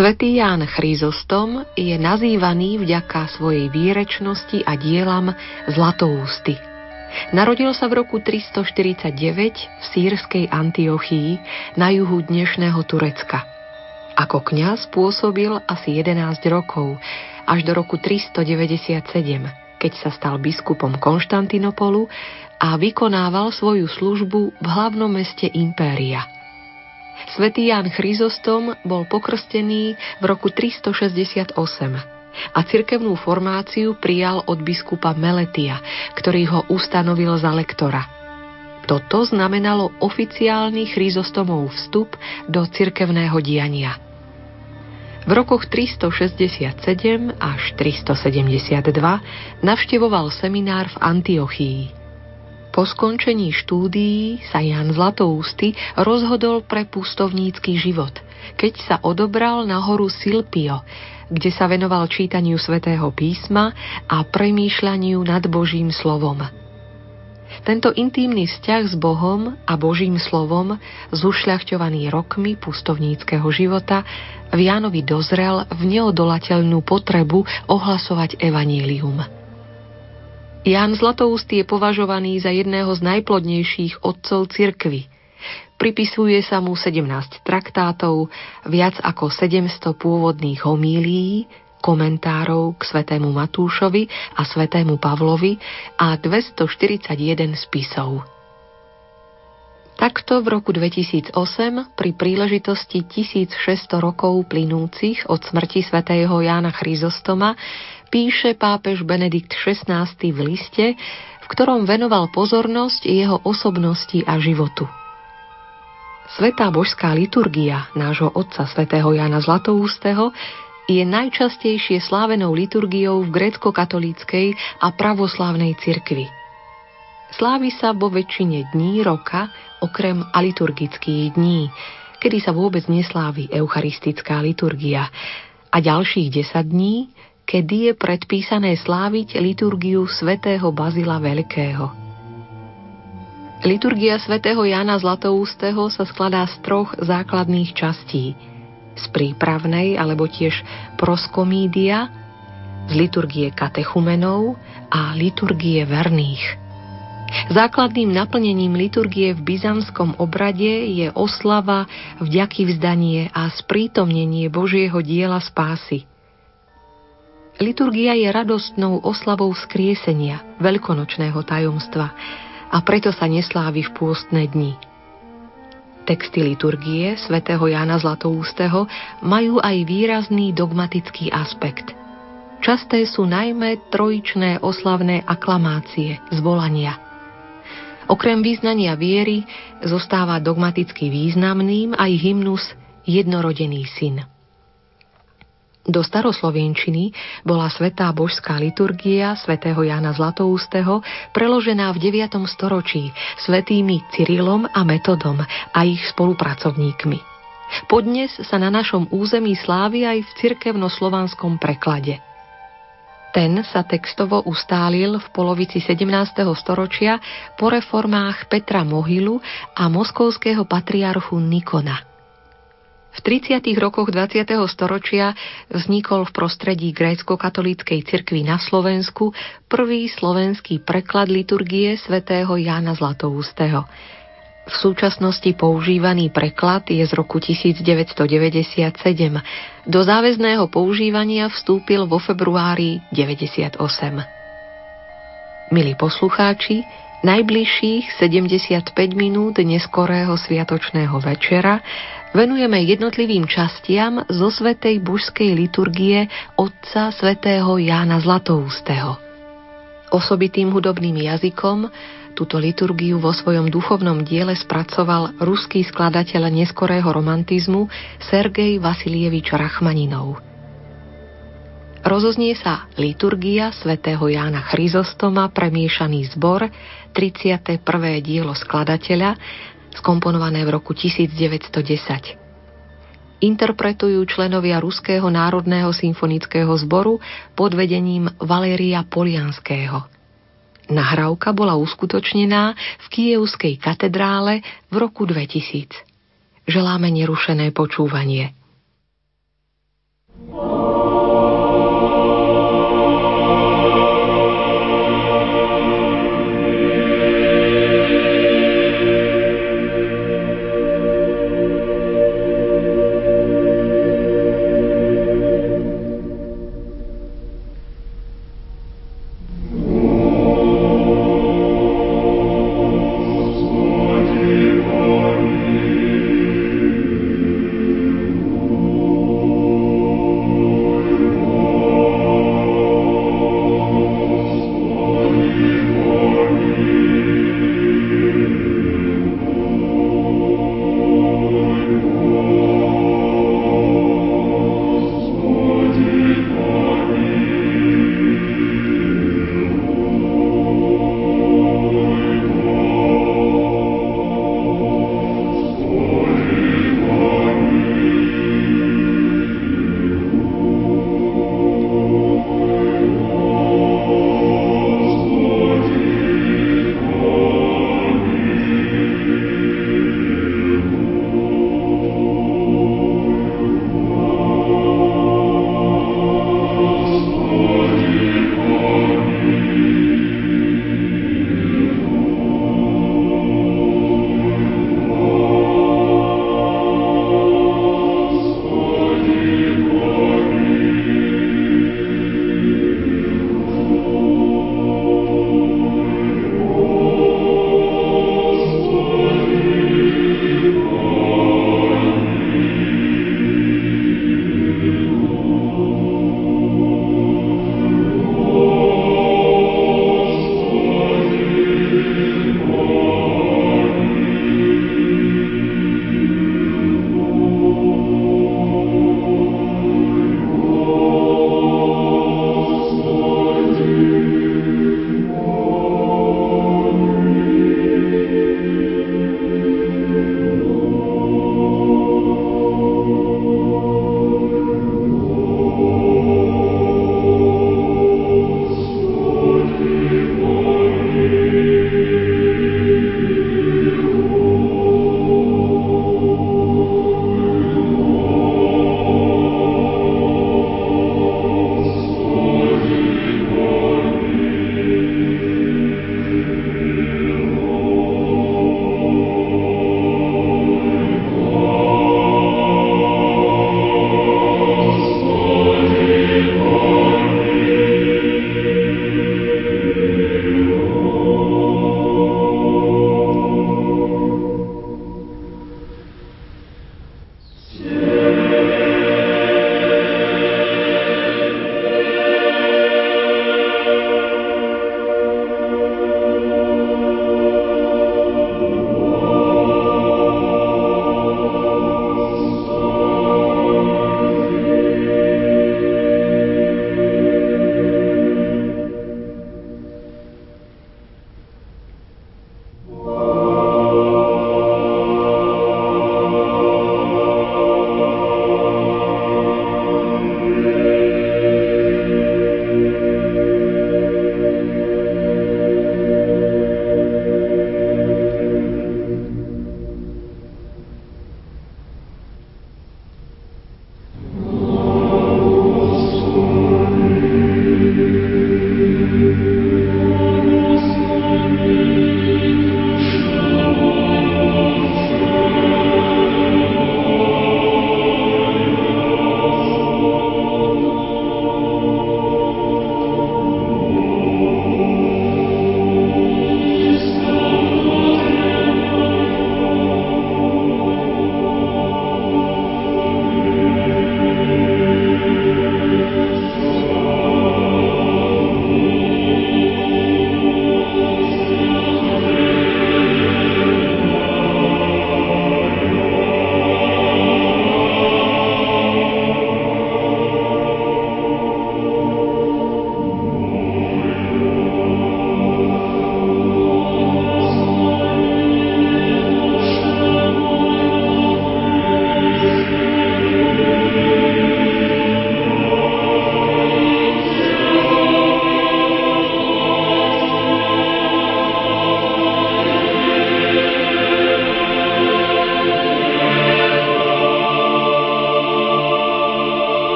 Svetý Ján Chryzostom je nazývaný vďaka svojej výrečnosti a dielam Zlatoústy. Narodil sa v roku 349 v sírskej Antiochii na juhu dnešného Turecka. Ako kňaz pôsobil asi 11 rokov, až do roku 397, keď sa stal biskupom Konštantinopolu a vykonával svoju službu v hlavnom meste impéria – Svetý Ján Chryzostom bol pokrstený v roku 368 a cirkevnú formáciu prijal od biskupa Meletia, ktorý ho ustanovil za lektora. Toto znamenalo oficiálny Chryzostomov vstup do cirkevného diania. V rokoch 367 až 372 navštevoval seminár v Antiochii. Po skončení štúdií sa Jan Zlatoústy rozhodol pre pustovnícky život, keď sa odobral na horu Silpio, kde sa venoval čítaniu svätého písma a premýšľaniu nad Božím slovom. Tento intímny vzťah s Bohom a Božím slovom, zušľachťovaný rokmi pustovníckého života, v Jánovi dozrel v neodolateľnú potrebu ohlasovať evanílium. Ján Zlatoústy je považovaný za jedného z najplodnejších otcov cirkvy. Pripisuje sa mu 17 traktátov, viac ako 700 pôvodných homílií, komentárov k svetému Matúšovi a svetému Pavlovi a 241 spisov. Takto v roku 2008 pri príležitosti 1600 rokov plynúcich od smrti svätého Jána Chryzostoma píše pápež Benedikt XVI v liste, v ktorom venoval pozornosť jeho osobnosti a životu. Svetá božská liturgia nášho otca svätého Jana Zlatoústeho je najčastejšie slávenou liturgiou v grécko-katolíckej a pravoslávnej cirkvi. Slávi sa vo väčšine dní roka, okrem aliturgických dní, kedy sa vôbec neslávi eucharistická liturgia, a ďalších 10 dní, kedy je predpísané sláviť liturgiu svätého Bazila Veľkého. Liturgia svätého Jana Zlatoústeho sa skladá z troch základných častí. Z prípravnej alebo tiež proskomídia, z liturgie katechumenov a liturgie verných. Základným naplnením liturgie v byzantskom obrade je oslava, vďaky vzdanie a sprítomnenie Božieho diela spásy – Liturgia je radostnou oslavou skriesenia, veľkonočného tajomstva a preto sa neslávi v pôstne dni. Texty liturgie svätého Jána Zlatoústeho majú aj výrazný dogmatický aspekt. Časté sú najmä trojičné oslavné aklamácie, zvolania. Okrem význania viery zostáva dogmaticky významným aj hymnus Jednorodený syn. Do staroslovenčiny bola svetá božská liturgia svätého Jána Zlatoústeho preložená v 9. storočí svetými Cyrilom a Metodom a ich spolupracovníkmi. Podnes sa na našom území slávi aj v cirkevno-slovanskom preklade. Ten sa textovo ustálil v polovici 17. storočia po reformách Petra Mohylu a moskovského patriarchu Nikona – v 30. rokoch 20. storočia vznikol v prostredí grécko-katolíckej cirkvi na Slovensku prvý slovenský preklad liturgie svätého Jána Zlatoústeho. V súčasnosti používaný preklad je z roku 1997. Do záväzného používania vstúpil vo februári 98. Milí poslucháči, Najbližších 75 minút neskorého sviatočného večera venujeme jednotlivým častiam zo Svetej božskej liturgie otca svätého Jána Zlatoústeho. Osobitým hudobným jazykom túto liturgiu vo svojom duchovnom diele spracoval ruský skladateľ neskorého romantizmu Sergej Vasilievič Rachmaninov – rozoznie sa liturgia svätého Jána Chryzostoma, premiešaný zbor, 31. dielo skladateľa, skomponované v roku 1910. Interpretujú členovia Ruského národného symfonického zboru pod vedením Valéria Polianského. Nahrávka bola uskutočnená v Kievskej katedrále v roku 2000. Želáme nerušené počúvanie.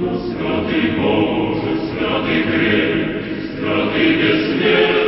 Святый Боже, святый крепкий, святый бессмертный,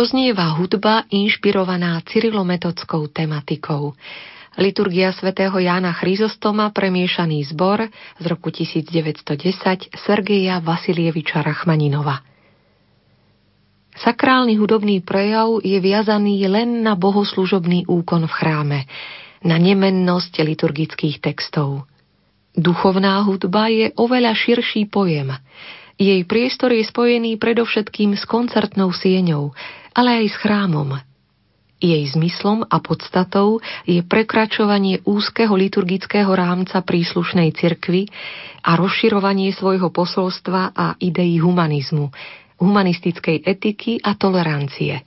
Doznieva hudba inšpirovaná cyrilometodskou tematikou. Liturgia svätého Jána Chryzostoma premiešaný zbor z roku 1910 Sergeja Vasilieviča Rachmaninova. Sakrálny hudobný prejav je viazaný len na bohoslužobný úkon v chráme, na nemennosť liturgických textov. Duchovná hudba je oveľa širší pojem. Jej priestor je spojený predovšetkým s koncertnou sieňou, ale aj s chrámom, jej zmyslom a podstatou je prekračovanie úzkeho liturgického rámca príslušnej cirkvy a rozširovanie svojho posolstva a ideí humanizmu, humanistickej etiky a tolerancie.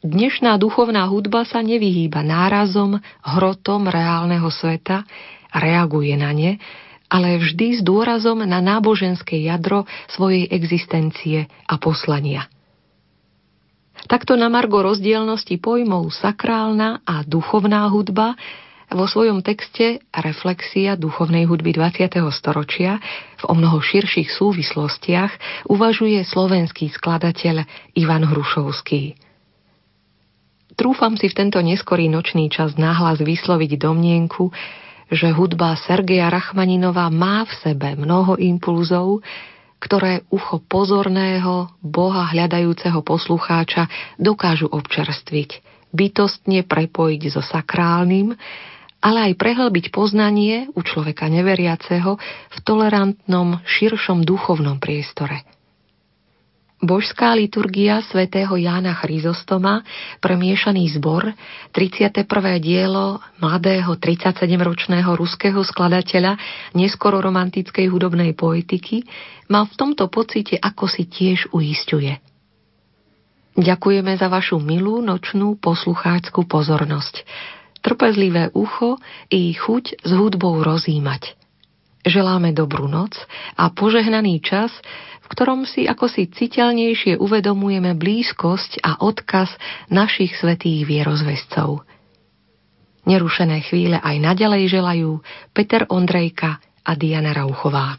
Dnešná duchovná hudba sa nevyhýba nárazom, hrotom reálneho sveta, reaguje na ne, ale vždy s dôrazom na náboženské jadro svojej existencie a poslania. Takto na margo rozdielnosti pojmov sakrálna a duchovná hudba vo svojom texte Reflexia duchovnej hudby 20. storočia v o mnoho širších súvislostiach uvažuje slovenský skladateľ Ivan Hrušovský. Trúfam si v tento neskorý nočný čas náhlas vysloviť domnienku, že hudba Sergeja Rachmaninova má v sebe mnoho impulzov, ktoré ucho pozorného, Boha hľadajúceho poslucháča dokážu občerstviť, bytostne prepojiť so sakrálnym, ale aj prehlbiť poznanie u človeka neveriaceho v tolerantnom, širšom duchovnom priestore – Božská liturgia svätého Jána Chryzostoma, premiešaný zbor, 31. dielo mladého 37-ročného ruského skladateľa neskoro romantickej hudobnej poetiky, ma v tomto pocite ako si tiež uistuje. Ďakujeme za vašu milú nočnú poslucháckú pozornosť, trpezlivé ucho i chuť s hudbou rozímať. Želáme dobrú noc a požehnaný čas, ktorom si ako si citeľnejšie uvedomujeme blízkosť a odkaz našich svetých vierozvescov. Nerušené chvíle aj naďalej želajú Peter Ondrejka a Diana Rauchová.